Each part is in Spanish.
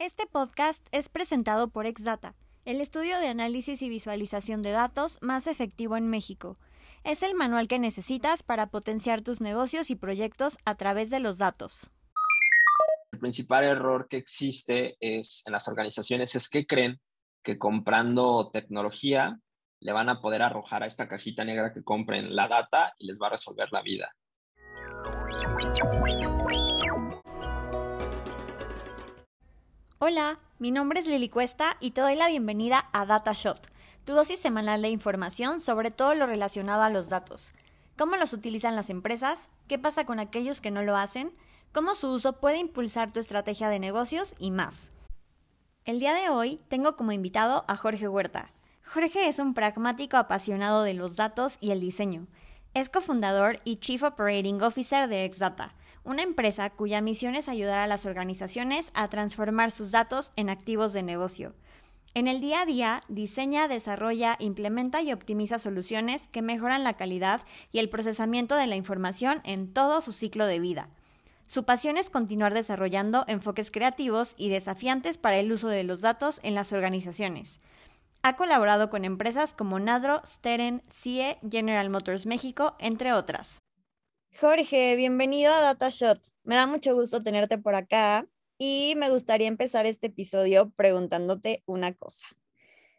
Este podcast es presentado por Exdata, el estudio de análisis y visualización de datos más efectivo en México. Es el manual que necesitas para potenciar tus negocios y proyectos a través de los datos. El principal error que existe es en las organizaciones es que creen que comprando tecnología le van a poder arrojar a esta cajita negra que compren la data y les va a resolver la vida. Hola, mi nombre es Lili Cuesta y te doy la bienvenida a DataShot, tu dosis semanal de información sobre todo lo relacionado a los datos. ¿Cómo los utilizan las empresas? ¿Qué pasa con aquellos que no lo hacen? ¿Cómo su uso puede impulsar tu estrategia de negocios? Y más. El día de hoy tengo como invitado a Jorge Huerta. Jorge es un pragmático apasionado de los datos y el diseño. Es cofundador y Chief Operating Officer de Exdata, una empresa cuya misión es ayudar a las organizaciones a transformar sus datos en activos de negocio. En el día a día, diseña, desarrolla, implementa y optimiza soluciones que mejoran la calidad y el procesamiento de la información en todo su ciclo de vida. Su pasión es continuar desarrollando enfoques creativos y desafiantes para el uso de los datos en las organizaciones. Ha colaborado con empresas como Nadro, Steren, CIE, General Motors México, entre otras. Jorge, bienvenido a DataShot. Me da mucho gusto tenerte por acá y me gustaría empezar este episodio preguntándote una cosa.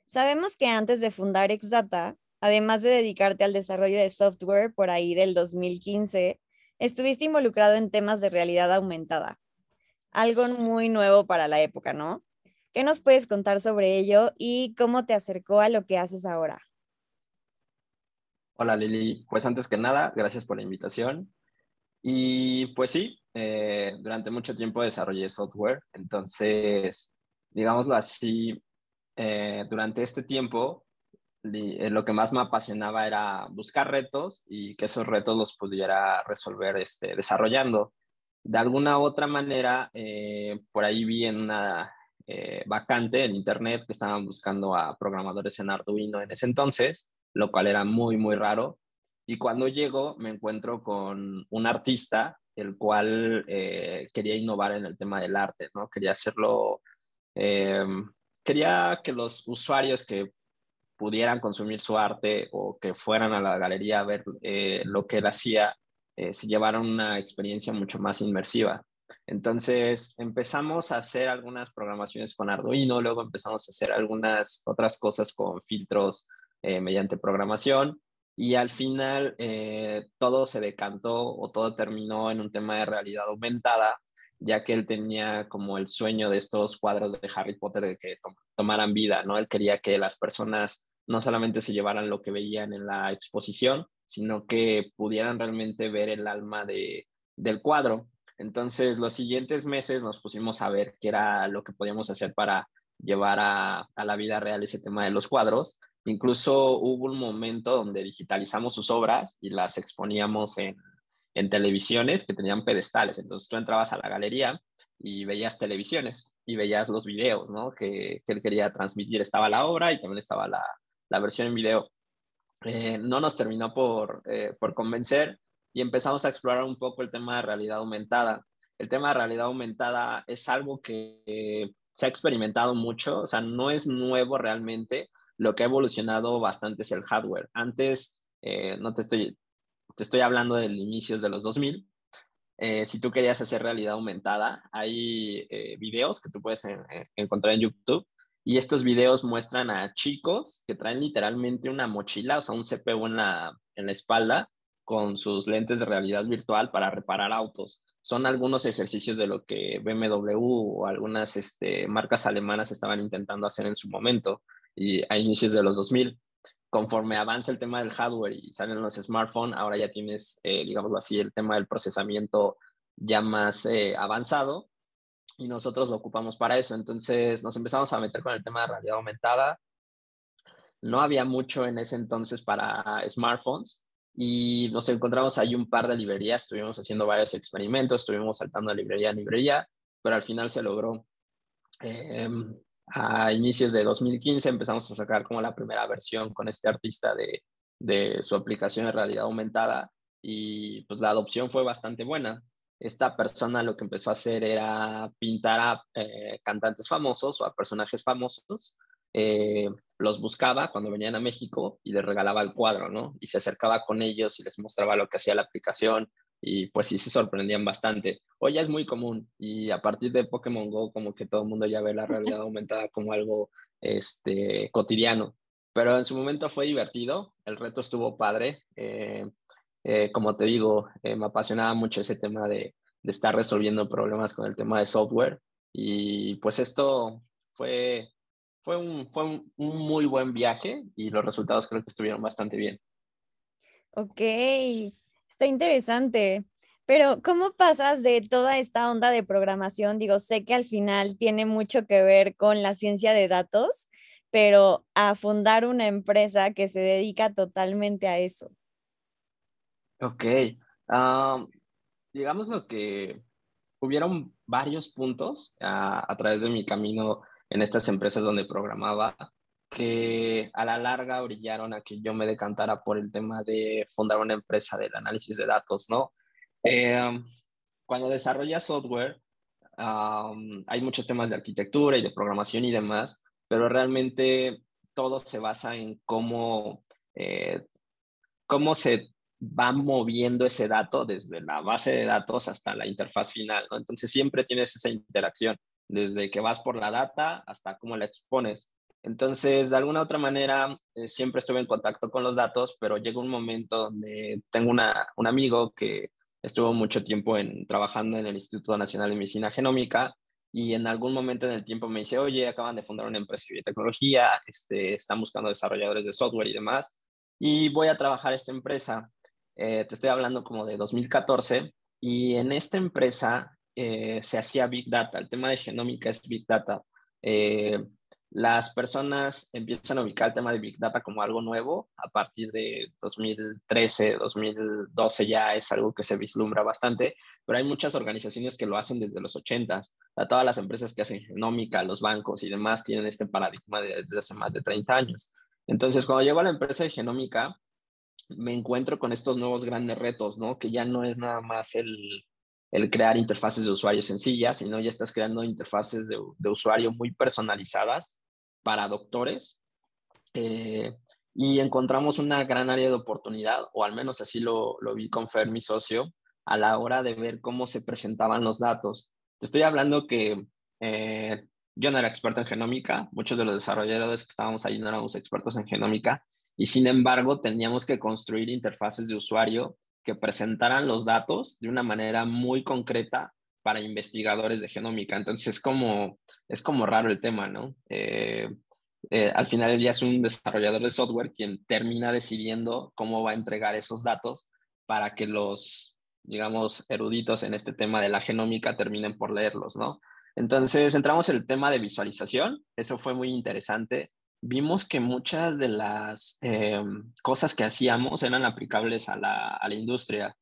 Sabemos que antes de fundar Exdata, además de dedicarte al desarrollo de software por ahí del 2015, estuviste involucrado en temas de realidad aumentada. Algo muy nuevo para la época, ¿no? ¿Qué nos puedes contar sobre ello y cómo te acercó a lo que haces ahora? Hola Lili, pues antes que nada, gracias por la invitación. Y pues sí, eh, durante mucho tiempo desarrollé software, entonces, digámoslo así, eh, durante este tiempo eh, lo que más me apasionaba era buscar retos y que esos retos los pudiera resolver este, desarrollando. De alguna otra manera, por ahí vi en una vacante en internet que estaban buscando a programadores en Arduino en ese entonces lo cual era muy, muy raro. Y cuando llego me encuentro con un artista, el cual eh, quería innovar en el tema del arte, ¿no? Quería hacerlo, eh, quería que los usuarios que pudieran consumir su arte o que fueran a la galería a ver eh, lo que él hacía, se llevaran una experiencia mucho más inmersiva. Entonces empezamos a hacer algunas programaciones con Arduino, luego empezamos a hacer algunas otras cosas con filtros eh, mediante programación y al final eh, todo se decantó o todo terminó en un tema de realidad aumentada, ya que él tenía como el sueño de estos cuadros de Harry Potter de que tomaran vida, ¿no? Él quería que las personas no solamente se llevaran lo que veían en la exposición, sino que pudieran realmente ver el alma de, del cuadro. Entonces, los siguientes meses nos pusimos a ver qué era lo que podíamos hacer para llevar a, a la vida real ese tema de los cuadros Incluso hubo un momento donde digitalizamos sus obras y las exponíamos en, en televisiones que tenían pedestales. Entonces tú entrabas a la galería y veías televisiones y veías los videos ¿no? que, que él quería transmitir. Estaba la obra y también estaba la, la versión en video. Eh, no nos terminó por, eh, por convencer y empezamos a explorar un poco el tema de realidad aumentada. El tema de realidad aumentada es algo que se ha experimentado mucho, o sea, no es nuevo realmente, lo que ha evolucionado bastante es el hardware. Antes, eh, no te estoy, te estoy hablando de inicios de los 2000. Eh, si tú querías hacer realidad aumentada, hay eh, videos que tú puedes encontrar en YouTube y estos videos muestran a chicos que traen literalmente una mochila, o sea, un CPU en la, en la espalda con sus lentes de realidad virtual para reparar autos. Son algunos ejercicios de lo que BMW o algunas este, marcas alemanas estaban intentando hacer en su momento y a inicios de los 2000. Conforme avanza el tema del hardware y salen los smartphones, ahora ya tienes, eh, digámoslo así, el tema del procesamiento ya más eh, avanzado y nosotros lo ocupamos para eso. Entonces nos empezamos a meter con el tema de realidad aumentada. No había mucho en ese entonces para smartphones y nos encontramos ahí un par de librerías, estuvimos haciendo varios experimentos, estuvimos saltando de librería a librería, pero al final se logró. Eh, a inicios de 2015 empezamos a sacar como la primera versión con este artista de, de su aplicación de realidad aumentada y pues la adopción fue bastante buena. esta persona lo que empezó a hacer era pintar a eh, cantantes famosos o a personajes famosos. Eh, los buscaba cuando venían a México y les regalaba el cuadro, ¿no? Y se acercaba con ellos y les mostraba lo que hacía la aplicación y pues sí se sorprendían bastante. Hoy ya es muy común y a partir de Pokémon Go como que todo el mundo ya ve la realidad aumentada como algo este, cotidiano. Pero en su momento fue divertido, el reto estuvo padre. Eh, eh, como te digo, eh, me apasionaba mucho ese tema de, de, estar resolviendo problemas con el tema de software y pues esto fue, fue, un, fue un, muy buen viaje y los resultados creo que estuvieron bastante bien. Ok, está interesante. Pero, ¿cómo pasas de toda esta onda de programación? Digo, sé que al final tiene mucho que ver con la ciencia de datos, pero a fundar una empresa que se dedica totalmente a eso. Ok, digamos lo que hubieron varios puntos a, través de mi camino en estas empresas donde programaba que a la larga brillaron a que yo me decantara por el tema de fundar una empresa del análisis de datos, ¿no? Eh, cuando desarrollas software, hay muchos temas de arquitectura y de programación y demás, pero realmente todo se basa en cómo, eh, cómo se va moviendo ese dato desde la base de datos hasta la interfaz final. Entonces siempre tienes esa interacción, desde que vas por la data hasta cómo la expones. Entonces, de alguna u otra manera, eh, siempre estuve en contacto con los datos, pero llega un momento donde tengo una, un amigo que estuvo mucho tiempo en, trabajando en el Instituto Nacional de Medicina Genómica y en algún momento en el tiempo me dice, oye, acaban de fundar una empresa de biotecnología, este, están buscando desarrolladores de software y demás, y voy a trabajar esta empresa. Eh, te estoy hablando como de 2014, y en esta empresa eh, se hacía Big Data. El tema de genómica es Big Data. Eh, las personas empiezan a ubicar el tema de Big Data como algo nuevo. A partir de 2013, 2012 ya es algo que se vislumbra bastante, pero hay muchas organizaciones que lo hacen desde los 80. todas las empresas que hacen genómica, los bancos y demás tienen este paradigma desde hace más de 30 años. Entonces, cuando llego a la empresa de genómica, me encuentro con estos nuevos grandes retos, ¿no? Que ya no es nada más el, el crear interfaces de usuario sencillas, sino ya estás creando interfaces de, de usuario muy personalizadas para doctores. Eh, y encontramos una gran área de oportunidad, o al menos así lo, lo vi con Fer, mi socio, a la hora de ver cómo se presentaban los datos. Te estoy hablando que eh, yo no era experto en genómica, muchos de los desarrolladores que estábamos ahí no éramos expertos en genómica, y sin embargo teníamos que construir interfaces de usuario que presentaran los datos de una manera muy concreta para investigadores de genómica. Entonces es como, es como raro el tema, ¿no? Eh, eh, al final día es un desarrollador de software quien termina decidiendo cómo va a entregar esos datos para que los, digamos, eruditos en este tema de la genómica terminen por leerlos, ¿no? Entonces entramos en el tema de visualización, eso fue muy interesante. Vimos que muchas de las eh, cosas que hacíamos eran aplicables a la, a la industria.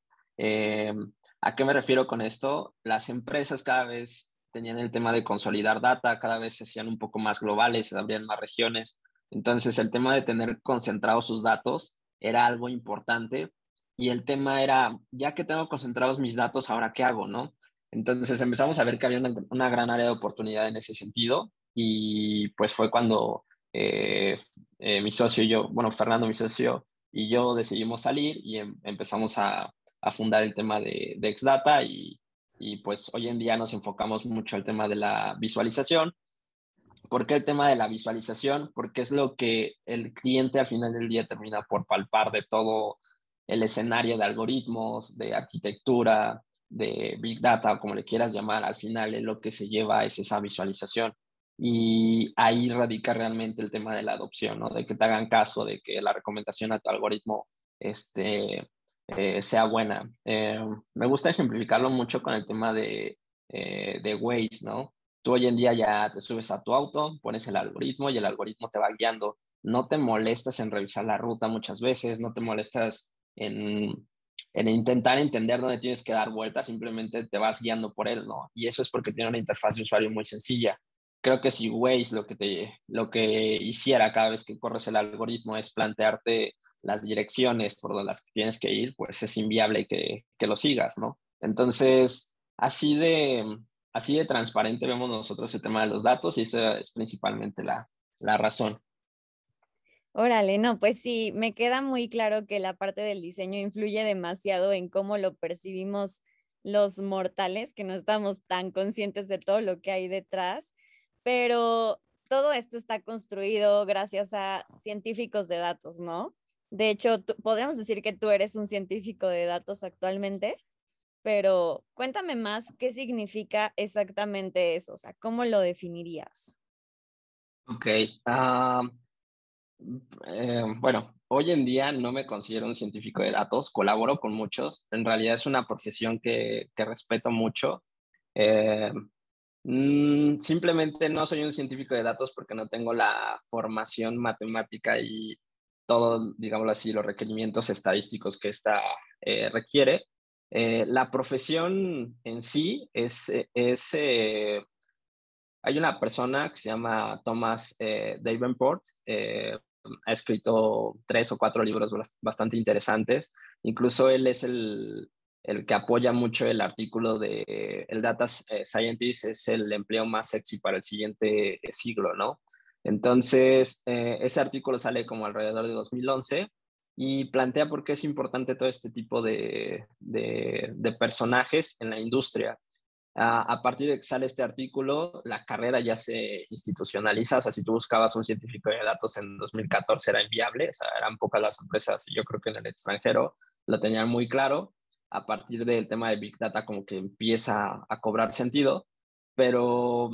¿A qué me refiero con esto? Las empresas cada vez tenían el tema de consolidar data, cada vez se hacían un poco más globales, se abrían más regiones. Entonces, el tema de tener concentrados sus datos era algo importante y el tema era, ya que tengo concentrados mis datos, ¿ahora qué hago? ¿no? Entonces empezamos a ver que había una, gran área de oportunidad en ese sentido y pues fue cuando eh, eh, mi socio y yo, bueno, Fernando, mi socio y yo decidimos salir y em, empezamos a, a fundar el tema de, de Xdata y, y, pues hoy en día nos enfocamos mucho al tema de la visualización. ¿Por qué el tema de la visualización? Porque es lo que el cliente al final del día termina por palpar de todo el escenario de algoritmos, de arquitectura, de Big Data, como le quieras llamar, al final es lo que se lleva es esa visualización. Y ahí radica realmente el tema de la adopción, ¿no? De que te hagan caso, de que la recomendación a tu algoritmo este, eh, sea buena. Eh, me gusta ejemplificarlo mucho con el tema de, eh, de Waze, ¿no? Tú hoy en día ya te subes a tu auto, pones el algoritmo y el algoritmo te va guiando. No te molestas en revisar la ruta muchas veces, no te molestas en, en intentar entender dónde tienes que dar vueltas, simplemente te vas guiando por él, ¿no? Y eso es porque tiene una interfaz de usuario muy sencilla. Creo que si Waze lo que, te, lo que hiciera cada vez que corres el algoritmo es plantearte las direcciones por las que tienes que ir, pues es inviable que, que lo sigas, ¿no? Entonces, así de, así de transparente vemos nosotros el tema de los datos y esa es principalmente la, la razón. Órale, no, pues sí, me queda muy claro que la parte del diseño influye demasiado en cómo lo percibimos los mortales, que no estamos tan conscientes de todo lo que hay detrás, pero todo esto está construido gracias a científicos de datos, ¿no? De hecho, podríamos decir que tú eres un científico de datos actualmente, pero cuéntame más qué significa exactamente eso, o sea, ¿cómo lo definirías? Ok, ah, eh, bueno, hoy en día no me considero un científico de datos, colaboro con muchos, en realidad es una profesión que, que respeto mucho. Eh, mm, simplemente no soy un científico de datos porque no tengo la formación matemática y todo, digámoslo así, los requerimientos estadísticos que esta eh, requiere. la profesión en sí es, es hay una persona que se llama Thomas Davenport, ha escrito tres o cuatro libros bastante interesantes. Incluso él es el, el que apoya mucho el artículo de el Data eh, Scientist es el empleo más sexy para el siguiente eh, siglo, ¿no? Entonces, eh, ese artículo sale como alrededor de 2011 y plantea por qué es importante todo este tipo de, personajes en la industria a partir de que sale este artículo, la carrera ya se institucionaliza. O sea, si tú buscabas un científico de datos en 2014 era inviable, o sea, eran pocas las empresas yo creo que en el extranjero lo tenían muy claro. A partir del tema de Big Data como que empieza a cobrar sentido, pero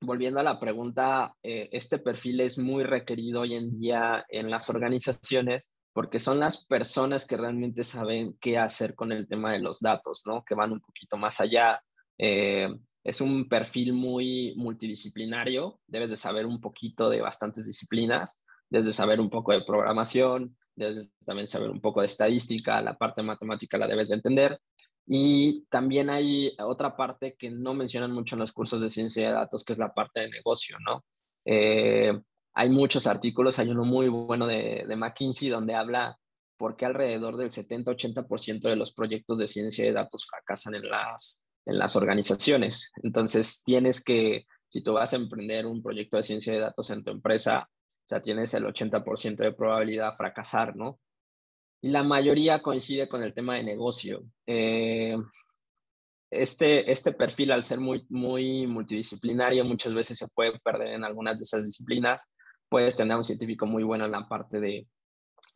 volviendo a la pregunta, eh, este perfil es muy requerido hoy en día en las organizaciones porque son las personas que realmente saben qué hacer con el tema de los datos, ¿no? Que van un poquito más allá, eh, es un perfil muy multidisciplinario, debes de saber un poquito de bastantes disciplinas, debes de saber un poco de programación, debes de también saber un poco de estadística, la parte matemática la debes de entender. Y también hay otra parte que no mencionan mucho en los cursos de ciencia de datos, que es la parte de negocio, ¿no? Eh, hay muchos artículos, hay uno muy bueno de, de McKinsey donde habla por qué alrededor del 70-80% de los proyectos de ciencia de datos fracasan en las, en las organizaciones. Entonces, tienes que, si tú vas a emprender un proyecto de ciencia de datos en tu empresa, sea, tienes el 80% de probabilidad de fracasar, ¿no? Y la mayoría coincide con el tema de negocio. Eh, este, este perfil, al ser muy, muy multidisciplinario, muchas veces se puede perder en algunas de esas disciplinas. Puedes tener un científico muy bueno en la parte de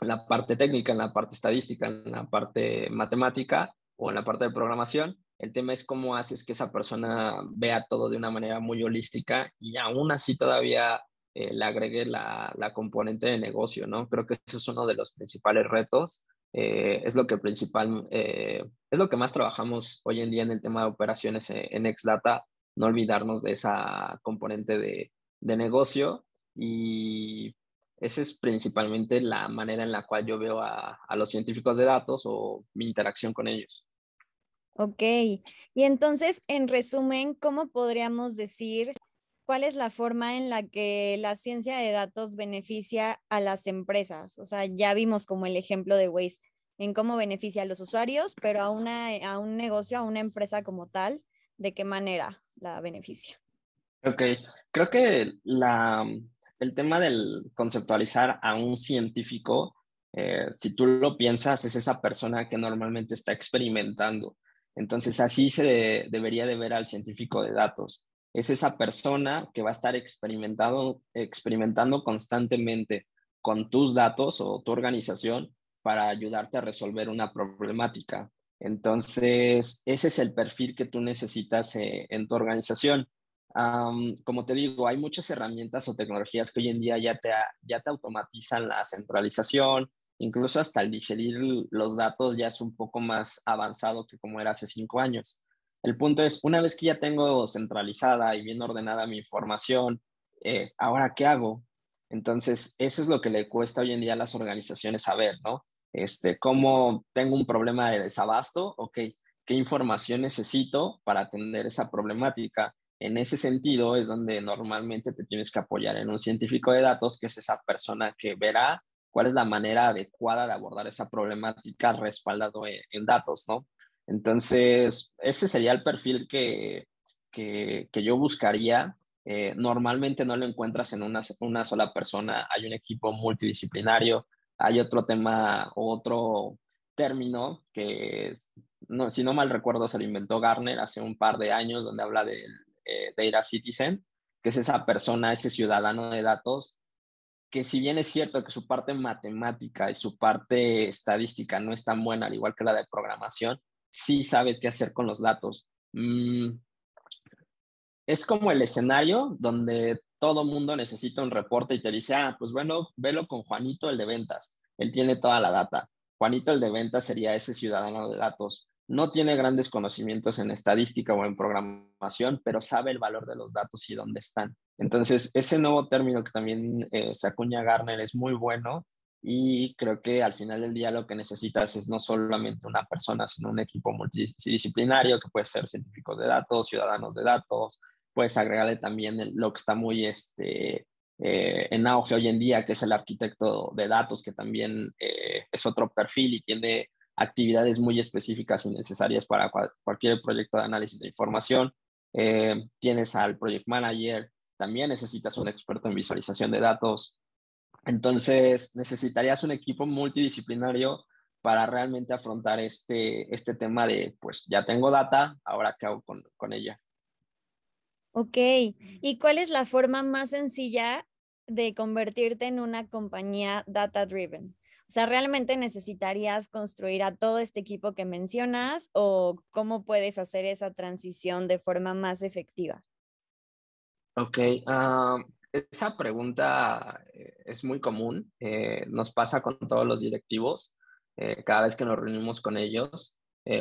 la parte técnica, en la parte estadística, en la parte matemática o en la parte de programación, el tema es cómo haces que esa persona vea todo de una manera muy holística y aún así todavía eh, le agregue la, componente de negocio, ¿no? Creo que eso es uno de los principales retos. Eh, es lo que principal, eh, es lo que más trabajamos hoy en día en el tema de operaciones en, Exdata, no olvidarnos de esa componente de, negocio y esa es principalmente la manera en la cual yo veo a los científicos de datos o mi interacción con ellos. Ok, y entonces, en resumen, ¿cómo podríamos decir cuál es la forma en la que la ciencia de datos beneficia a las empresas? O sea, ya vimos como el ejemplo de Waze en cómo beneficia a los usuarios, pero a, una, a un negocio, a una empresa como tal, ¿de qué manera la beneficia? Ok, creo que la, el tema del conceptualizar a un científico, eh, si tú lo piensas, es esa persona que normalmente está experimentando entonces, así se debería de ver al científico de datos. Es esa persona que va a estar experimentando, experimentando constantemente con tus datos o tu organización para ayudarte a resolver una problemática. Entonces, ese es el perfil que tú necesitas eh, en tu organización. como te digo, hay muchas herramientas o tecnologías que hoy en día ya te, ya te automatizan la centralización, incluso hasta el digerir los datos ya es un poco más avanzado que como era hace cinco años. El punto es, una vez que ya tengo centralizada y bien ordenada mi información, eh, ¿ahora qué hago? Entonces, eso es lo que le cuesta hoy en día a las organizaciones saber, ¿no? Este, ¿Cómo tengo un problema de desabasto? Ok, ¿qué información necesito para atender esa problemática? En ese sentido es donde normalmente te tienes que apoyar en un científico de datos, que es esa persona que verá cuál es la manera adecuada de abordar esa problemática respaldado en, datos, ¿no? Entonces, ese sería el perfil que, que, yo buscaría. Eh, normalmente no lo encuentras en una, una sola persona, hay un equipo multidisciplinario, hay otro tema, otro término que, no, si no mal recuerdo, se lo inventó Garner hace un par de años, donde habla del eh, Data Citizen, que es esa persona, ese ciudadano de datos, que si bien es cierto que su parte matemática y su parte estadística no es tan buena, al igual que la de programación, sí sabe qué hacer con los datos. Mm, es como el escenario donde todo mundo necesita un reporte y te dice, ah, pues bueno, velo con Juanito, el de ventas. Él tiene toda la data. Juanito, el de ventas, sería ese ciudadano de datos. No tiene grandes conocimientos en estadística o en programación, pero sabe el valor de los datos y dónde están. Entonces, ese nuevo término que también eh, se acuña Garner es muy bueno y creo que al final del día lo que necesitas es no solamente una persona, sino un equipo multidisciplinario que puede ser científicos de datos, ciudadanos de datos, puedes agregarle también lo que está muy este, eh, en auge hoy en día, que es el arquitecto de datos, que también eh, es otro perfil y tiene actividades muy específicas y necesarias para cualquier proyecto de análisis de información. Eh, tienes al project manager, también necesitas un experto en visualización de datos. Entonces, necesitarías un equipo multidisciplinario para realmente afrontar este, este tema de, pues ya tengo data, ahora qué hago con, con ella. Ok, ¿y cuál es la forma más sencilla de convertirte en una compañía data driven? O sea, ¿realmente necesitarías construir a todo este equipo que mencionas o cómo puedes hacer esa transición de forma más efectiva? Ok, esa pregunta eh, es muy común. Eh, nos pasa con todos los directivos eh, cada vez que nos reunimos con ellos.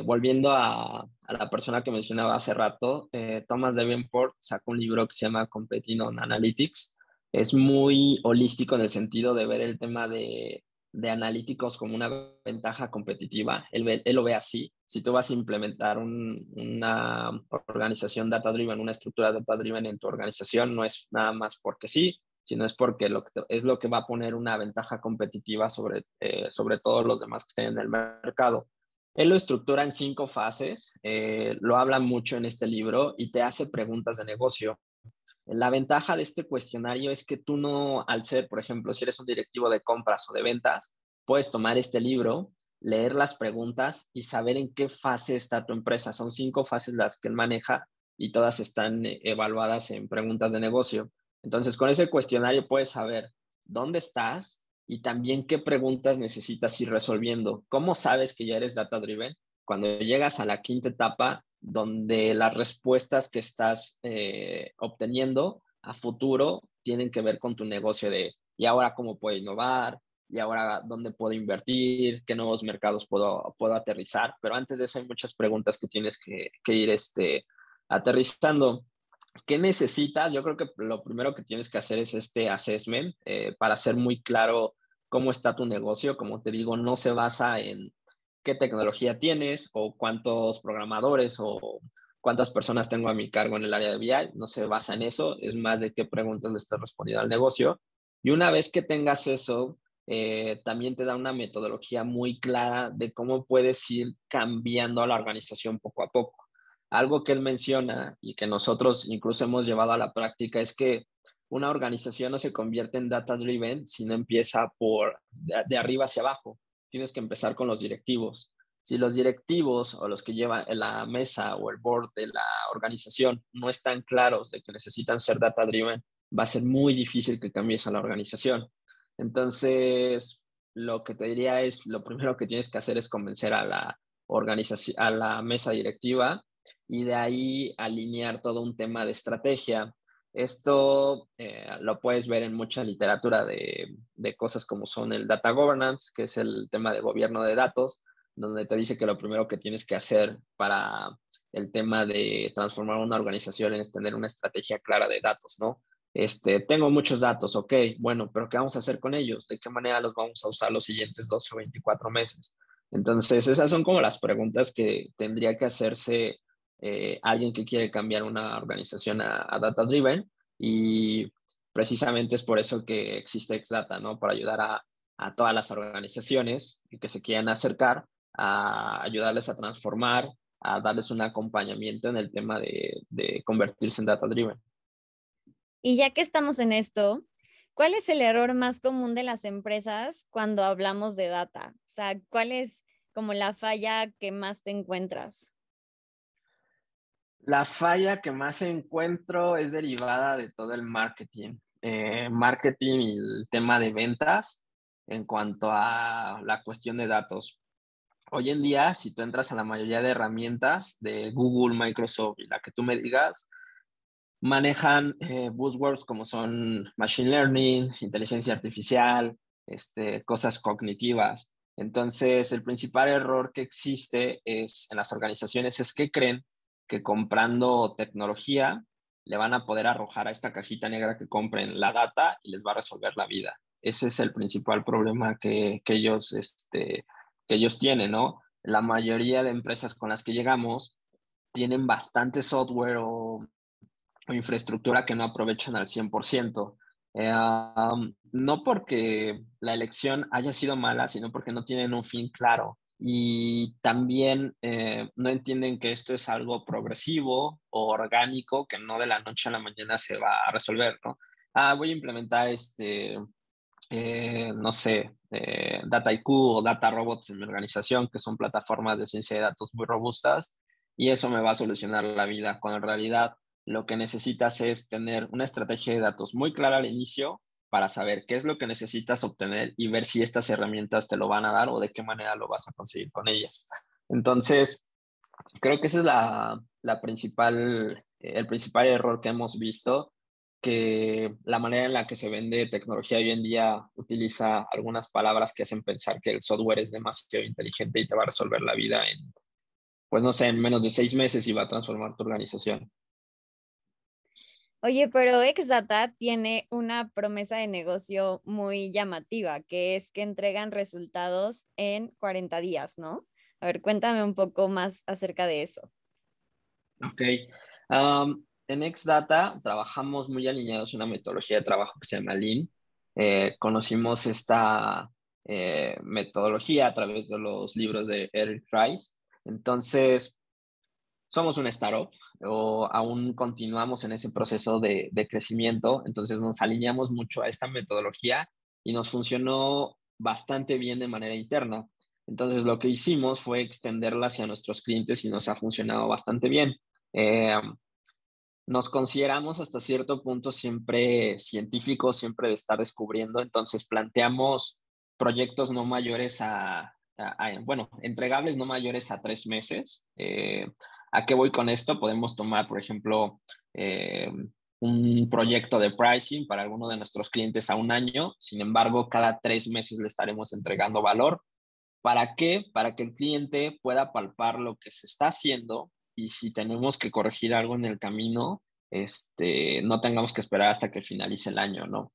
volviendo a, la persona que mencionaba hace rato, Thomas Davenport sacó un libro que se llama Competing on Analytics. Es muy holístico en el sentido de ver el tema de, de analíticos como una ventaja competitiva. Él, él, lo ve así. Si tú vas a implementar una organización data-driven, una estructura data-driven en tu organización, no es nada más porque sí, sino es porque es lo que va a poner una ventaja competitiva sobre, eh, sobre todos los demás que estén en el mercado. Él lo estructura en cinco fases, eh, lo habla mucho en este libro y te hace preguntas de negocio. La ventaja de este cuestionario es que tú no, al ser, por ejemplo, si eres un directivo de compras o de ventas, puedes tomar este libro, leer las preguntas y saber en qué fase está tu empresa. Son cinco fases las que él maneja y todas están eh, evaluadas en preguntas de negocio. Entonces, con ese cuestionario puedes saber dónde estás y también qué preguntas necesitas ir resolviendo. ¿Cómo sabes que ya eres data driven? Cuando llegas a la quinta etapa, donde las respuestas que estás eh, obteniendo a futuro tienen que ver con tu negocio de, y ahora cómo puedo innovar, y ahora dónde puedo invertir, qué nuevos mercados puedo, puedo aterrizar. Pero antes de eso hay muchas preguntas que tienes que, ir este, aterrizando. ¿Qué necesitas? Yo creo que lo primero que tienes que hacer es este assessment eh, para ser muy claro cómo está tu negocio. Como te digo, no se basa en qué tecnología tienes o cuántos programadores o cuántas personas tengo a mi cargo en el área de BI. No se basa en eso, es más de qué preguntas le estás respondiendo al negocio. Y una vez que tengas eso, eh, también te da una metodología muy clara de cómo puedes ir cambiando a la organización poco a poco. Algo que él menciona y que nosotros incluso hemos llevado a la práctica es que una organización no se convierte en data driven si no empieza por de arriba hacia abajo tienes que empezar con los directivos. Si los directivos o los que llevan la mesa o el board de la organización no están claros de que necesitan ser data driven, va a ser muy difícil que cambies a la organización. Entonces, lo que te diría es, lo primero que tienes que hacer es convencer a la organización, a la mesa directiva y de ahí alinear todo un tema de estrategia, esto eh, lo puedes ver en mucha literatura de, cosas como son el data governance, que es el tema de gobierno de datos, donde te dice que lo primero que tienes que hacer para el tema de transformar una organización es tener una estrategia clara de datos, ¿no? Este, tengo muchos datos, ok, bueno, pero ¿qué vamos a hacer con ellos? ¿De qué manera los vamos a usar los siguientes 12 o 24 meses? Entonces, esas son como las preguntas que tendría que hacerse eh, alguien que quiere cambiar una organización a, data driven y precisamente es por eso que existe Xdata, ¿no? Para ayudar a, todas las organizaciones que se quieran acercar a ayudarles a transformar a darles un acompañamiento en el tema de, de convertirse en data driven. Y ya que estamos en esto, ¿cuál es el error más común de las empresas cuando hablamos de data? O sea, ¿cuál es como la falla que más te encuentras? La falla que más encuentro es derivada de todo el marketing. Eh, marketing y el tema de ventas en cuanto a la cuestión de datos. Hoy en día, si tú entras a la mayoría de herramientas de Google, Microsoft y la que tú me digas, manejan eh, buzzwords como son machine learning, inteligencia artificial, este, cosas cognitivas. Entonces, el principal error que existe es en las organizaciones es que creen que comprando tecnología le van a poder arrojar a esta cajita negra que compren la data y les va a resolver la vida. Ese es el principal problema que, que ellos, este, que ellos tienen, ¿no? La mayoría de empresas con las que llegamos tienen bastante software o, infraestructura que no aprovechan al 100%. Eh, no porque la elección haya sido mala, sino porque no tienen un fin claro y también eh, no entienden que esto es algo progresivo o orgánico que no de la noche a la mañana se va a resolver, ¿no? Ah, voy a implementar este, eh, no sé, eh, DataIQ o Data Robots en mi organización, que son plataformas de ciencia de datos muy robustas, y eso me va a solucionar la vida, cuando en realidad lo que necesitas es tener una estrategia de datos muy clara al inicio para saber qué es lo que necesitas obtener y ver si estas herramientas te lo van a dar o de qué manera lo vas a conseguir con ellas. Entonces, creo que ese es la, la principal, el principal error que hemos visto, que la manera en la que se vende tecnología hoy en día utiliza algunas palabras que hacen pensar que el software es demasiado inteligente y te va a resolver la vida en, pues no sé, en menos de seis meses y va a transformar tu organización. Oye, pero Exdata tiene una promesa de negocio muy llamativa, que es que entregan resultados en 40 días, ¿no? A ver, cuéntame un poco más acerca de eso. Ok. en Exdata trabajamos muy alineados en una metodología de trabajo que se llama Lean. Eh, conocimos esta eh, metodología a través de los libros de Eric Rice. Entonces, somos una startup o aún continuamos en ese proceso de, crecimiento, entonces nos alineamos mucho a esta metodología y nos funcionó bastante bien de manera interna. Entonces lo que hicimos fue extenderla hacia nuestros clientes y nos ha funcionado bastante bien. Eh, nos consideramos hasta cierto punto siempre científicos, siempre de estar descubriendo, entonces planteamos proyectos no mayores a, bueno, entregables no mayores a tres meses. Eh, ¿A qué voy con esto? Podemos tomar, por ejemplo, eh, un proyecto de pricing para alguno de nuestros clientes a un año. Sin embargo, cada tres meses le estaremos entregando valor. ¿Para qué? Para que el cliente pueda palpar lo que se está haciendo y si tenemos que corregir algo en el camino, este, no tengamos que esperar hasta que finalice el año, ¿no?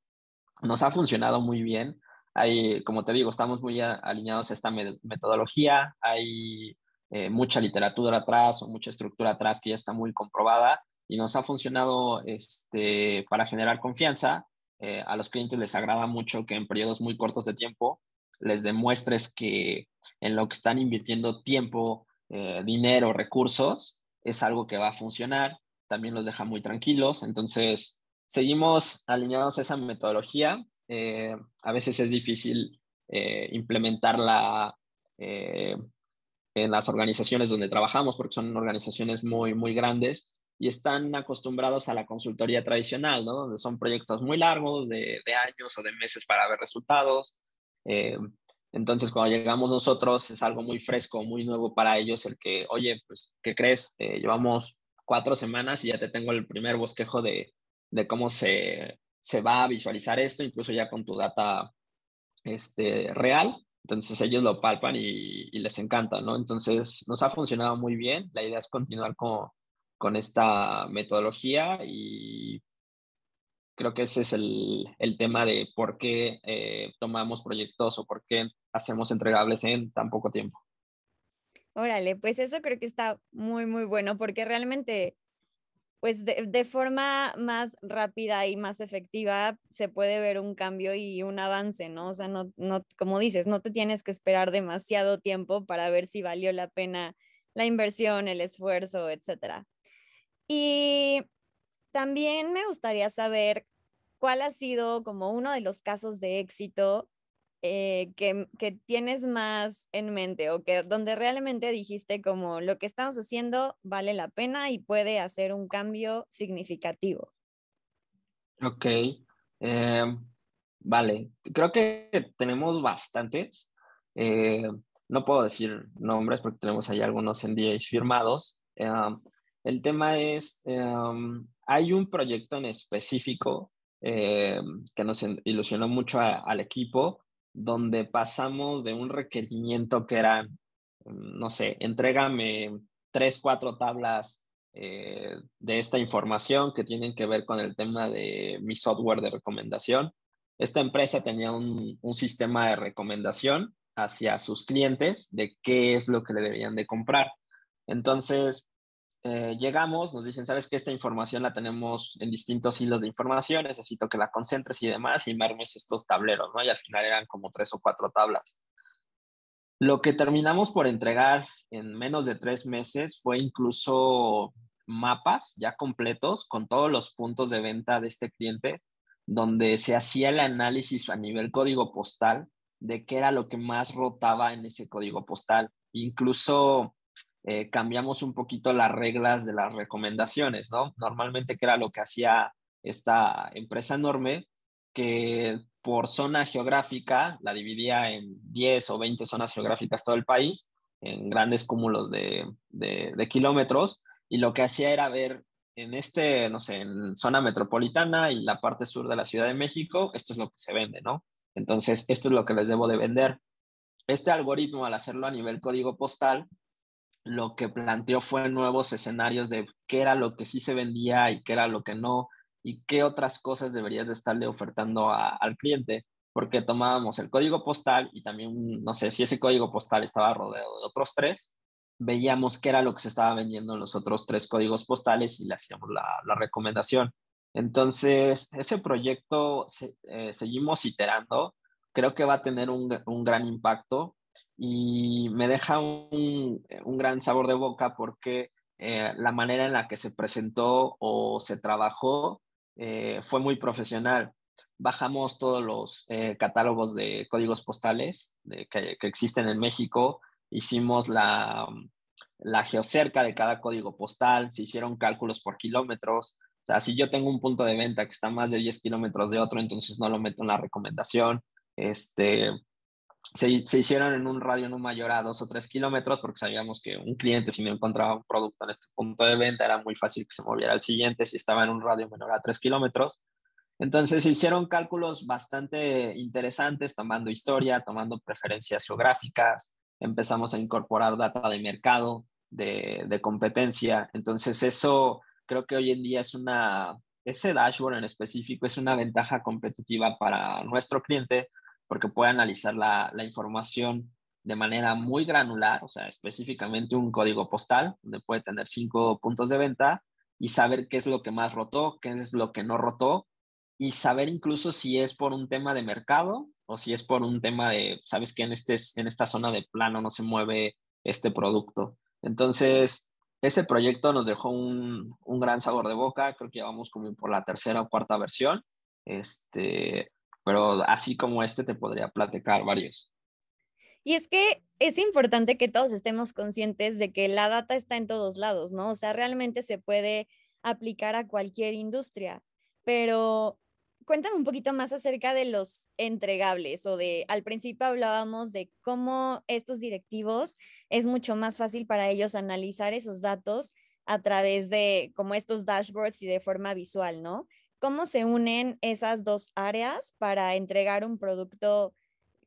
Nos ha funcionado muy bien. Hay, como te digo, estamos muy alineados a esta metodología. Hay eh, mucha literatura atrás o mucha estructura atrás que ya está muy comprobada y nos ha funcionado este, para generar confianza. Eh, a los clientes les agrada mucho que en periodos muy cortos de tiempo les demuestres que en lo que están invirtiendo tiempo, eh, dinero, recursos, es algo que va a funcionar. También los deja muy tranquilos. Entonces, seguimos alineados a esa metodología. a veces es difícil implementarla en las organizaciones donde trabajamos, porque son organizaciones muy, muy grandes y están acostumbrados a la consultoría tradicional, ¿no? Donde son proyectos muy largos, de, años o de meses para ver resultados. Eh, entonces, cuando llegamos nosotros, es algo muy fresco, muy nuevo para ellos, el que, oye, pues, ¿qué crees? Eh, llevamos cuatro semanas y ya te tengo el primer bosquejo de, de cómo se, se va a visualizar esto, incluso ya con tu data este, real. Entonces ellos lo palpan y, les encanta, ¿no? Entonces nos ha funcionado muy bien. La idea es continuar con, con esta metodología y creo que ese es el, el tema de por qué eh, tomamos proyectos o por qué hacemos entregables en tan poco tiempo. Órale, pues eso creo que está muy, muy bueno porque realmente pues de, forma más rápida y más efectiva se puede ver un cambio y un avance, ¿no? O sea, no, no, como dices, no te tienes que esperar demasiado tiempo para ver si valió la pena la inversión, el esfuerzo, etcétera. Y también me gustaría saber cuál ha sido como uno de los casos de éxito eh, que, que, tienes más en mente o que donde realmente dijiste como lo que estamos haciendo vale la pena y puede hacer un cambio significativo. Ok, eh, vale, creo que tenemos bastantes. Eh, no puedo decir nombres porque tenemos ahí algunos NDAs firmados. el tema es, hay un proyecto en específico que nos ilusionó mucho al equipo donde pasamos de un requerimiento que era, mm, no sé, entrégame tres, cuatro tablas eh, de esta información que tienen que ver con el tema de mi software de recomendación. Esta empresa tenía un, un sistema de recomendación hacia sus clientes de qué es lo que le debían de comprar. Entonces, eh, llegamos, nos dicen, sabes que esta información la tenemos en distintos hilos de información, necesito que la concentres y demás, y me estos tableros, ¿no? Y al final eran como tres o cuatro tablas. Lo que terminamos por entregar en menos de tres meses fue incluso mapas ya completos con todos los puntos de venta de este cliente, donde se hacía el análisis a nivel código postal de qué era lo que más rotaba en ese código postal. Incluso eh, cambiamos un poquito las reglas de las recomendaciones, ¿no? Normalmente, que era lo que hacía esta empresa enorme, que por zona geográfica la dividía en 10 o 20 zonas geográficas todo el país, en grandes cúmulos de, de, kilómetros, y lo que hacía era ver en este, no sé, en zona metropolitana y la parte sur de la Ciudad de México, esto es lo que se vende, ¿no? Entonces, esto es lo que les debo de vender. Este algoritmo, al hacerlo a nivel código postal, lo que planteó fue nuevos escenarios de qué era lo que sí se vendía y qué era lo que no, y qué otras cosas deberías de estarle ofertando al cliente, porque tomábamos el código postal y también, no sé, si ese código postal estaba rodeado de otros tres, veíamos qué era lo que se estaba vendiendo en los otros tres códigos postales y le hacíamos la, recomendación. Entonces, ese proyecto eh, seguimos iterando, creo que va a tener un, un gran impacto y me deja un, un gran sabor de boca porque eh, la manera en la que se presentó o se trabajó eh, fue muy profesional. Bajamos todos los eh, catálogos de códigos postales que, que, existen en México, hicimos la, la geocerca de cada código postal, se hicieron cálculos por kilómetros. O sea, si yo tengo un punto de venta que está más de 10 kilómetros de otro, entonces no lo meto en la recomendación. Este, se, hicieron en un radio no mayor a dos o tres kilómetros porque sabíamos que un cliente si no encontraba un producto en este punto de venta era muy fácil que se moviera al siguiente si estaba en un radio menor a tres kilómetros. Entonces se hicieron cálculos bastante interesantes tomando historia, tomando preferencias geográficas, empezamos a incorporar data de mercado, de, de competencia. Entonces eso creo que hoy en día es una, ese dashboard en específico es una ventaja competitiva para nuestro cliente porque puede analizar la, información de manera muy granular, o sea, específicamente un código postal, donde puede tener cinco puntos de venta y saber qué es lo que más rotó, qué es lo que no rotó, y saber incluso si es por un tema de mercado o si es por un tema de, sabes que en, este, en esta zona de plano no se mueve este producto. Entonces, ese proyecto nos dejó un, un gran sabor de boca, creo que ya vamos como por la tercera o cuarta versión. Este, pero así como este te podría platicar varios. Y es que es importante que todos estemos conscientes de que la data está en todos lados, ¿no? O sea, realmente se puede aplicar a cualquier industria, pero cuéntame un poquito más acerca de los entregables o de, al principio hablábamos de cómo estos directivos es mucho más fácil para ellos analizar esos datos a través de como estos dashboards y de forma visual, ¿no? ¿Cómo se unen esas dos áreas para entregar un producto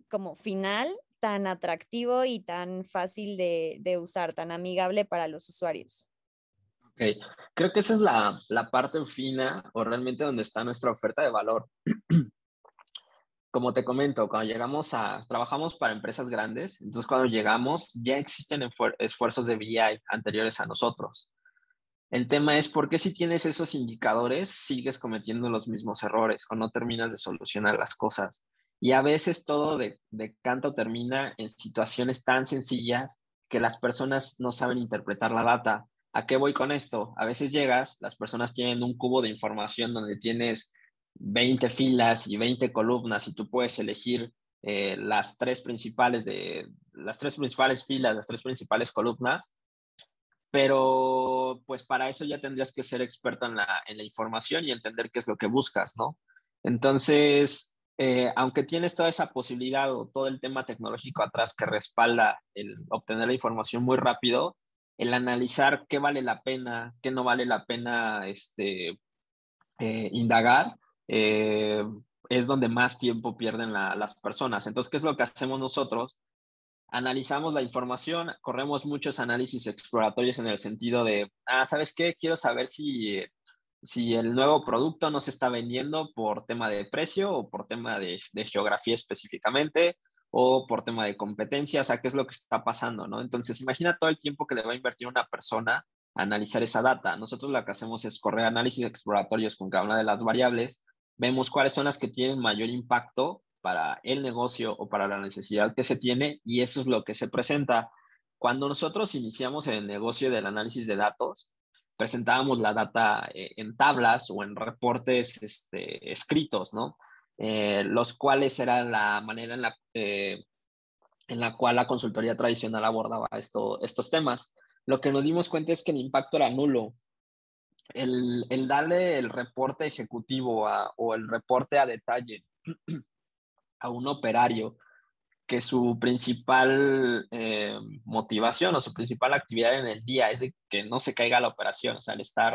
como final tan atractivo y tan fácil de, usar, tan amigable para los usuarios? Ok, creo que esa es la, la parte fina o realmente donde está nuestra oferta de valor. Como te comento, cuando llegamos a, trabajamos para empresas grandes, entonces cuando llegamos ya existen esfuerzos de BI anteriores a nosotros. El tema es por qué si tienes esos indicadores sigues cometiendo los mismos errores o no terminas de solucionar las cosas. Y a veces todo de, de canto termina en situaciones tan sencillas que las personas no saben interpretar la data. ¿A qué voy con esto? A veces llegas, las personas tienen un cubo de información donde tienes 20 filas y 20 columnas y tú puedes elegir eh, las tres principales de las tres principales filas, las tres principales columnas, pero pues para eso ya tendrías que ser experto en la, información y entender qué es lo que buscas, ¿no? Entonces, eh, aunque tienes toda esa posibilidad o todo el tema tecnológico atrás que respalda el obtener la información muy rápido, el analizar qué vale la pena, qué no vale la pena este, eh, indagar, eh, es donde más tiempo pierden las personas. Entonces, ¿qué es lo que hacemos nosotros? Analizamos la información, corremos muchos análisis exploratorios en el sentido de, ah, ¿sabes qué? Quiero saber si, si el nuevo producto no se está vendiendo por tema de precio o por tema de, de geografía específicamente o por tema de competencia, o sea, qué es lo que está pasando, ¿no? Entonces, imagina todo el tiempo que le va a invertir una persona a analizar esa data. Nosotros lo que hacemos es correr análisis exploratorios con cada una de las variables vemos cuáles son las que tienen mayor impacto para el negocio o para la necesidad que se tiene y eso es lo que se presenta. Cuando nosotros iniciamos el negocio del análisis de datos, presentábamos la data eh, en tablas o en reportes este, escritos, ¿no? Eh, los cuales era la manera en la, eh, en la cual la consultoría tradicional abordaba esto, estos temas. Lo que nos dimos cuenta es que el impacto era nulo el, darle el reporte ejecutivo o el reporte a detalle a un operario que su principal eh, motivación o su principal actividad en el día es que no se caiga la operación, o sea, el estar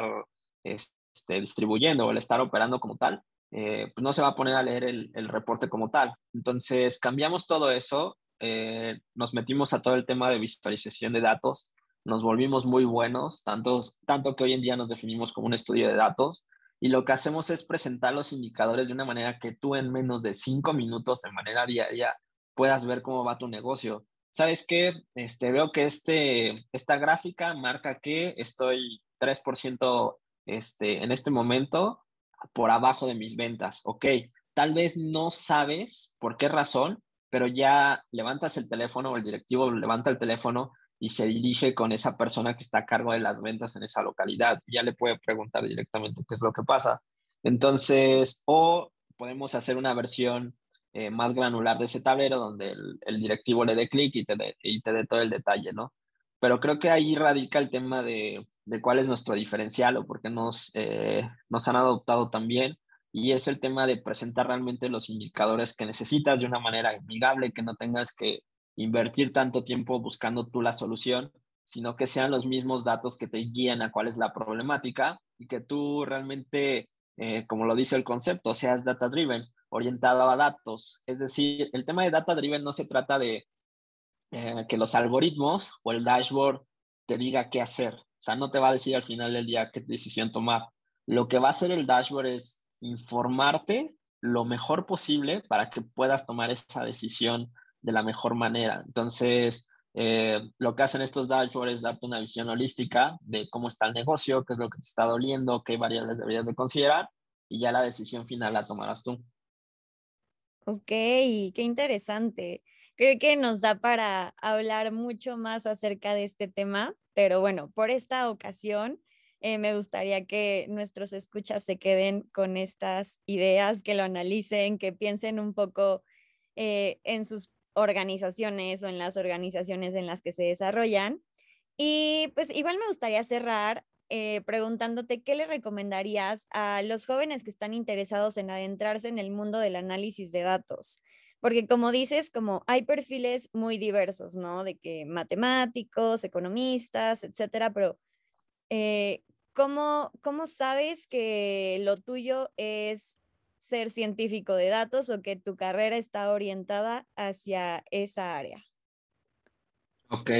este, distribuyendo o el estar operando como tal, eh, pues no se va a poner a leer el, reporte como tal. Entonces, cambiamos todo eso, eh, nos metimos a todo el tema de visualización de datos, nos volvimos muy buenos, tanto, tanto que hoy en día nos definimos como un estudio de datos y lo que hacemos es presentar los indicadores de una manera que tú en menos de cinco minutos de manera diaria puedas ver cómo va tu negocio. ¿Sabes qué? Este, veo que este, esta gráfica marca que estoy 3% este, en este momento por abajo de mis ventas. Ok, tal vez no sabes por qué razón, pero ya levantas el teléfono o el directivo levanta el teléfono y se dirige con esa persona que está a cargo de las ventas en esa localidad. Ya le puede preguntar directamente qué es lo que pasa. Entonces, o podemos hacer una versión eh, más granular de ese tablero donde el, directivo le dé clic y te dé todo el detalle, ¿no? Pero creo que ahí radica el tema de, de cuál es nuestro diferencial o por qué nos, eh, nos han adoptado también. Y es el tema de presentar realmente los indicadores que necesitas de una manera amigable, que no tengas que invertir tanto tiempo buscando tú la solución, sino que sean los mismos datos que te guían a cuál es la problemática y que tú realmente, eh, como lo dice el concepto, seas data driven, orientado a datos. Es decir, el tema de data driven no se trata de eh, que los algoritmos o el dashboard te diga qué hacer. O sea, no te va a decir al final del día qué decisión tomar. Lo que va a hacer el dashboard es informarte lo mejor posible para que puedas tomar esa decisión de la mejor manera. Entonces, eh, lo que hacen estos dashboards es darte una visión holística de cómo está el negocio, qué es lo que te está doliendo, qué variables deberías de considerar y ya la decisión final la tomarás tú. Ok, qué interesante. Creo que nos da para hablar mucho más acerca de este tema, pero bueno, por esta ocasión eh, me gustaría que nuestros escuchas se queden con estas ideas, que lo analicen, que piensen un poco eh, en sus organizaciones o en las organizaciones en las que se desarrollan. Y pues igual me gustaría cerrar eh, preguntándote qué le recomendarías a los jóvenes que están interesados en adentrarse en el mundo del análisis de datos. Porque como dices, como hay perfiles muy diversos, ¿no? De que matemáticos, economistas, etcétera, pero eh, ¿cómo, ¿cómo sabes que lo tuyo es ser científico de datos o que tu carrera está orientada hacia esa área? Ok.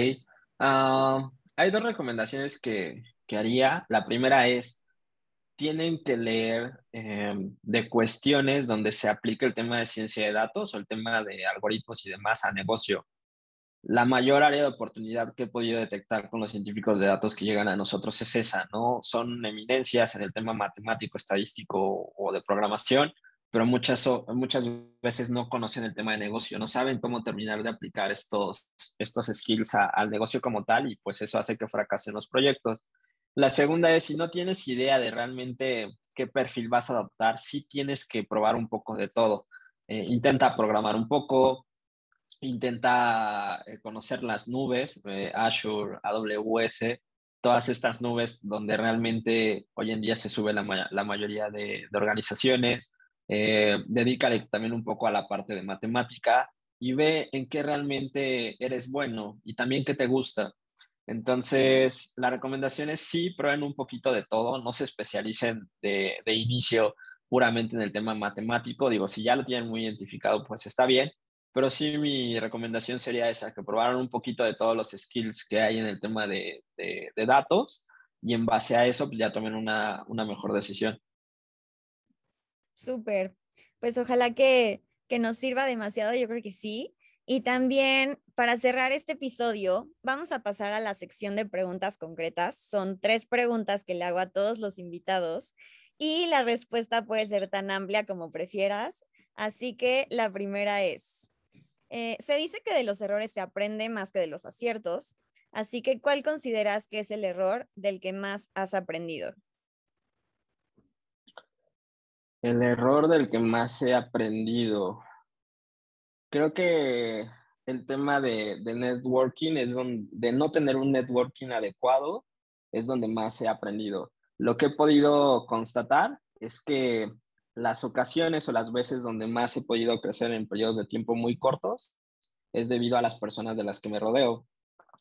Ah, hay dos recomendaciones que, que, haría. La primera es, tienen que leer em, de cuestiones donde se aplique el tema de ciencia de datos o el tema de algoritmos y demás a negocio. La mayor área de oportunidad que he podido detectar con los científicos de datos que llegan a nosotros es esa, ¿no? Son eminencias en el tema matemático, estadístico o de programación, pero muchas, muchas veces no conocen el tema de negocio, no saben cómo terminar de aplicar estos, estos skills al negocio como tal y pues eso hace que fracasen los proyectos. La segunda es, si no tienes idea de realmente qué perfil vas a adoptar, sí tienes que probar un poco de todo. Eh, intenta programar un poco, intenta eh, conocer las nubes, eh, Azure, AWS, todas estas nubes donde realmente hoy en día se sube la, mayoría de, organizaciones. dedícale también un poco a la parte de matemática y ve en qué realmente eres bueno y también qué te gusta. Entonces, la recomendación es sí, prueben un poquito de todo, no se especialicen de, de inicio puramente en el tema matemático. Digo, si ya lo tienen muy identificado, pues está bien. Pero sí, mi recomendación sería esa, que probaran un poquito de todos los skills que hay en el tema de, de, datos y en base a eso, pues ya tomen una, una mejor decisión. Súper. Pues ojalá que, que nos sirva demasiado, yo creo que sí. Y también para cerrar este episodio, vamos a pasar a la sección de preguntas concretas. Son tres preguntas que le hago a todos los invitados y la respuesta puede ser tan amplia como prefieras. Así que la primera es, eh, se dice que de los errores se aprende más que de los aciertos, así que ¿cuál consideras que es el error del que más has aprendido? El error del que más he aprendido. Creo que el tema de, networking es donde, de no tener un networking adecuado, es donde más he aprendido. Lo que he podido constatar es que las ocasiones o las veces donde más he podido crecer en periodos de tiempo muy cortos es debido a las personas de las que me rodeo.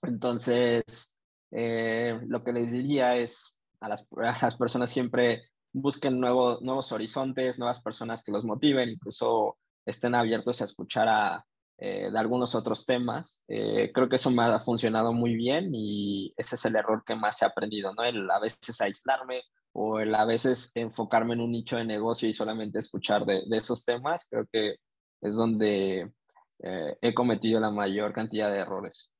Entonces, eh, lo que les diría es a las, las personas siempre busquen nuevos horizontes, nuevas personas que los motiven, incluso estén abiertos a escuchar a, eh, de algunos otros temas. Eh, creo que eso me ha funcionado muy bien y ese es el error que más he aprendido, ¿no? El a veces aislarme o el a veces enfocarme en un nicho de negocio y solamente escuchar de, esos temas, creo que es donde eh, he cometido la mayor cantidad de errores.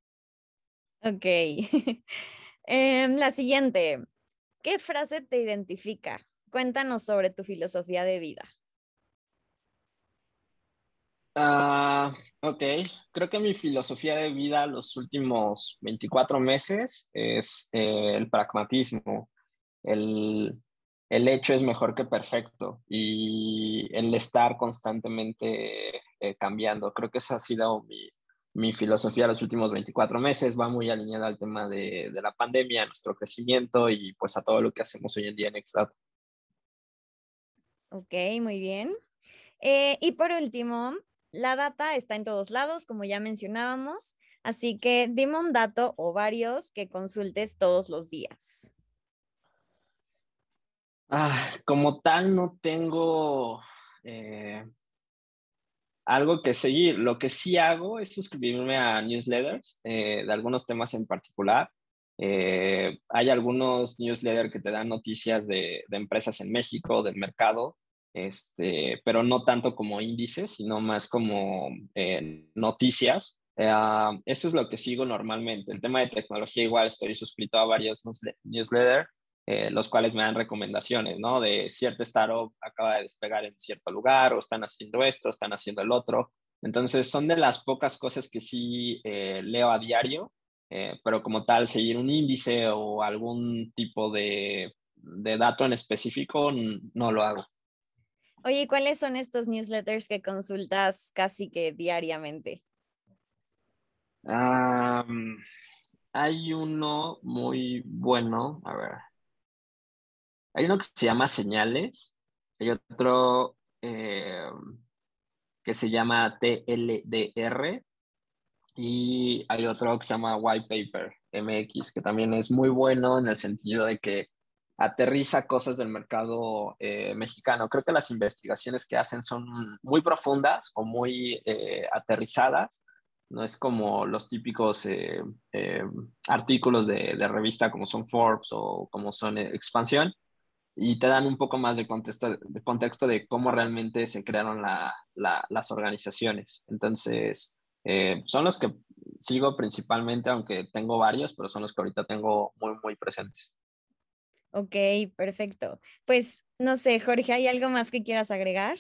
Ok. Em, la siguiente, ¿qué frase te identifica? Cuéntanos sobre tu filosofía de vida. Ah, ok, creo que mi filosofía de vida los últimos 24 meses es eh, el pragmatismo. El, el, hecho es mejor que perfecto y el estar constantemente eh, cambiando. Creo que esa ha sido mi, mi, filosofía los últimos 24 meses. Va muy alineada al tema de, de, la pandemia, nuestro crecimiento y pues a todo lo que hacemos hoy en día en Exat. Ok, muy bien. Eh, y por último, la data está en todos lados, como ya mencionábamos, así que dime un dato o varios que consultes todos los días. Ah, como tal, no tengo eh, algo que seguir. Lo que sí hago es suscribirme a newsletters eh, de algunos temas en particular. Eh, hay algunos newsletters que te dan noticias de, de empresas en México, del mercado, este, pero no tanto como índices, sino más como eh, noticias. Eh, eso es lo que sigo normalmente. El tema de tecnología igual estoy suscrito a varios newsletters, eh, los cuales me dan recomendaciones, ¿no? De cierta startup acaba de despegar en cierto lugar o están haciendo esto, están haciendo el otro. Entonces son de las pocas cosas que sí leo a diario, pero como tal, seguir un índice o algún tipo de, de dato en específico no lo hago. Oye, ¿cuáles son estos newsletters que consultas casi que diariamente? hay uno muy bueno, a ver. Hay uno que se llama Señales, hay otro eh, que se llama TLDR y hay otro que se llama White Paper MX, que también es muy bueno en el sentido de que aterriza cosas del mercado eh, mexicano. Creo que las investigaciones que hacen son muy profundas o muy eh, aterrizadas. No es como los típicos eh, artículos de, revista como son Forbes o como son Expansión y te dan un poco más de contexto de, contexto de cómo realmente se crearon las organizaciones. Entonces, son los que sigo principalmente, aunque tengo varios, pero son los que ahorita tengo muy, muy presentes. Ok, perfecto. Pues no sé, Jorge, ¿hay algo más que quieras agregar?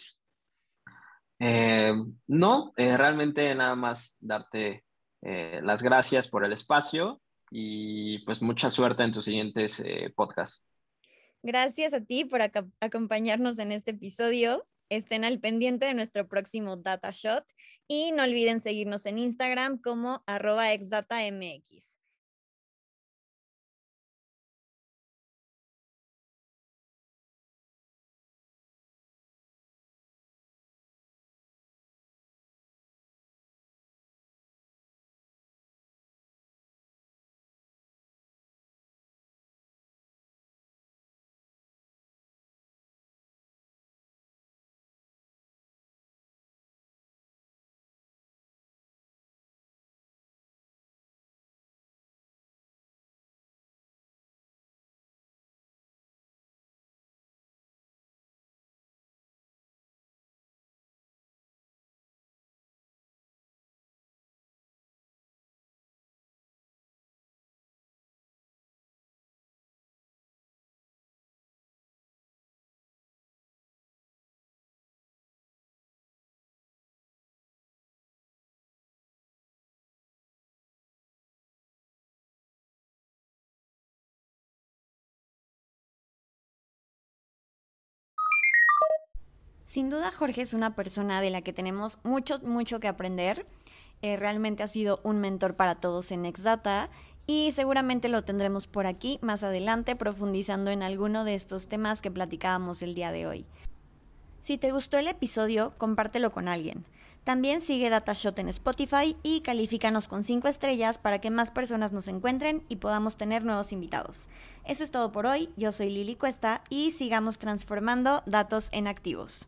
Eh, no, eh, realmente nada más darte las gracias por el espacio y pues mucha suerte en tus siguientes podcasts. Gracias a ti por acompañarnos en este episodio. Estén al pendiente de nuestro próximo Data Shot y no olviden seguirnos en Instagram como arroba exdatamx. Sin duda Jorge es una persona de la que tenemos mucho, mucho que aprender. Eh, realmente ha sido un mentor para todos en Exdata y seguramente lo tendremos por aquí más adelante profundizando en alguno de estos temas que platicábamos el día de hoy. Si te gustó el episodio, compártelo con alguien. También sigue DataShot en Spotify y califícanos con 5 estrellas para que más personas nos encuentren y podamos tener nuevos invitados. Eso es todo por hoy. Yo soy Lili Cuesta y sigamos transformando datos en activos.